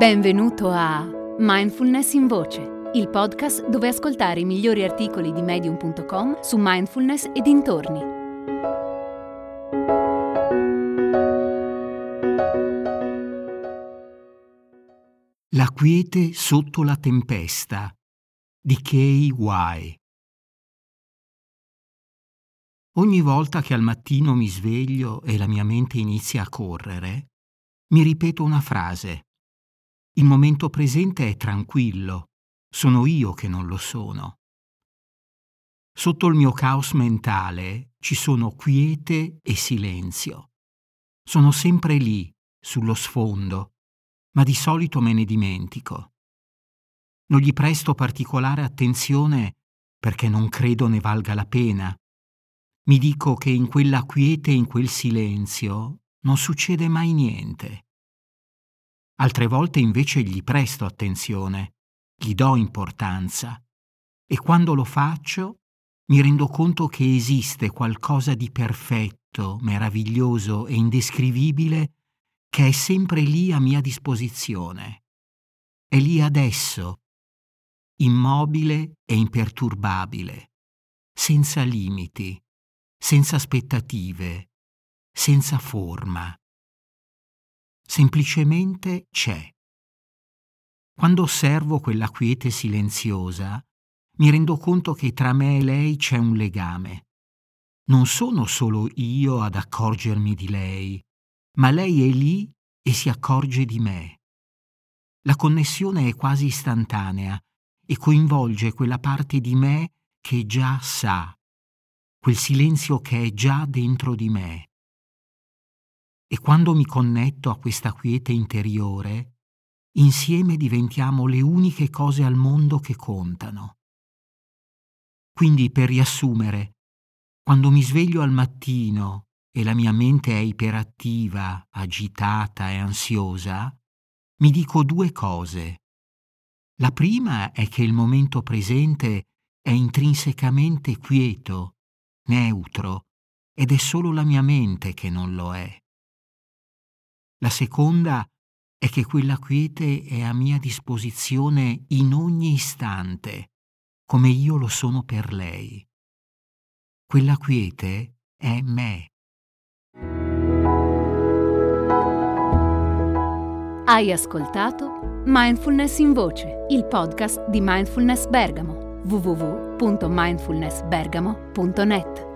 Benvenuto a Mindfulness in Voce, il podcast dove ascoltare i migliori articoli di medium.com su mindfulness e dintorni. La quiete sotto la tempesta di Kay Y. Ogni volta che al mattino mi sveglio e la mia mente inizia a correre, mi ripeto una frase. Il momento presente è tranquillo, sono io che non lo sono. Sotto il mio caos mentale ci sono quiete e silenzio. Sono sempre lì, sullo sfondo, ma di solito me ne dimentico. Non gli presto particolare attenzione perché non credo ne valga la pena. Mi dico che in quella quiete e in quel silenzio non succede mai niente. Altre volte invece gli presto attenzione, gli do importanza e quando lo faccio mi rendo conto che esiste qualcosa di perfetto, meraviglioso e indescrivibile che è sempre lì a mia disposizione. È lì adesso, immobile e imperturbabile, senza limiti, senza aspettative, senza forma semplicemente c'è. Quando osservo quella quiete silenziosa, mi rendo conto che tra me e lei c'è un legame. Non sono solo io ad accorgermi di lei, ma lei è lì e si accorge di me. La connessione è quasi istantanea e coinvolge quella parte di me che già sa, quel silenzio che è già dentro di me. E quando mi connetto a questa quiete interiore, insieme diventiamo le uniche cose al mondo che contano. Quindi, per riassumere, quando mi sveglio al mattino e la mia mente è iperattiva, agitata e ansiosa, mi dico due cose. La prima è che il momento presente è intrinsecamente quieto, neutro, ed è solo la mia mente che non lo è. La seconda è che quella quiete è a mia disposizione in ogni istante, come io lo sono per lei. Quella quiete è me. Hai ascoltato Mindfulness in Voce, il podcast di Mindfulness Bergamo www.mindfulnessbergamo.net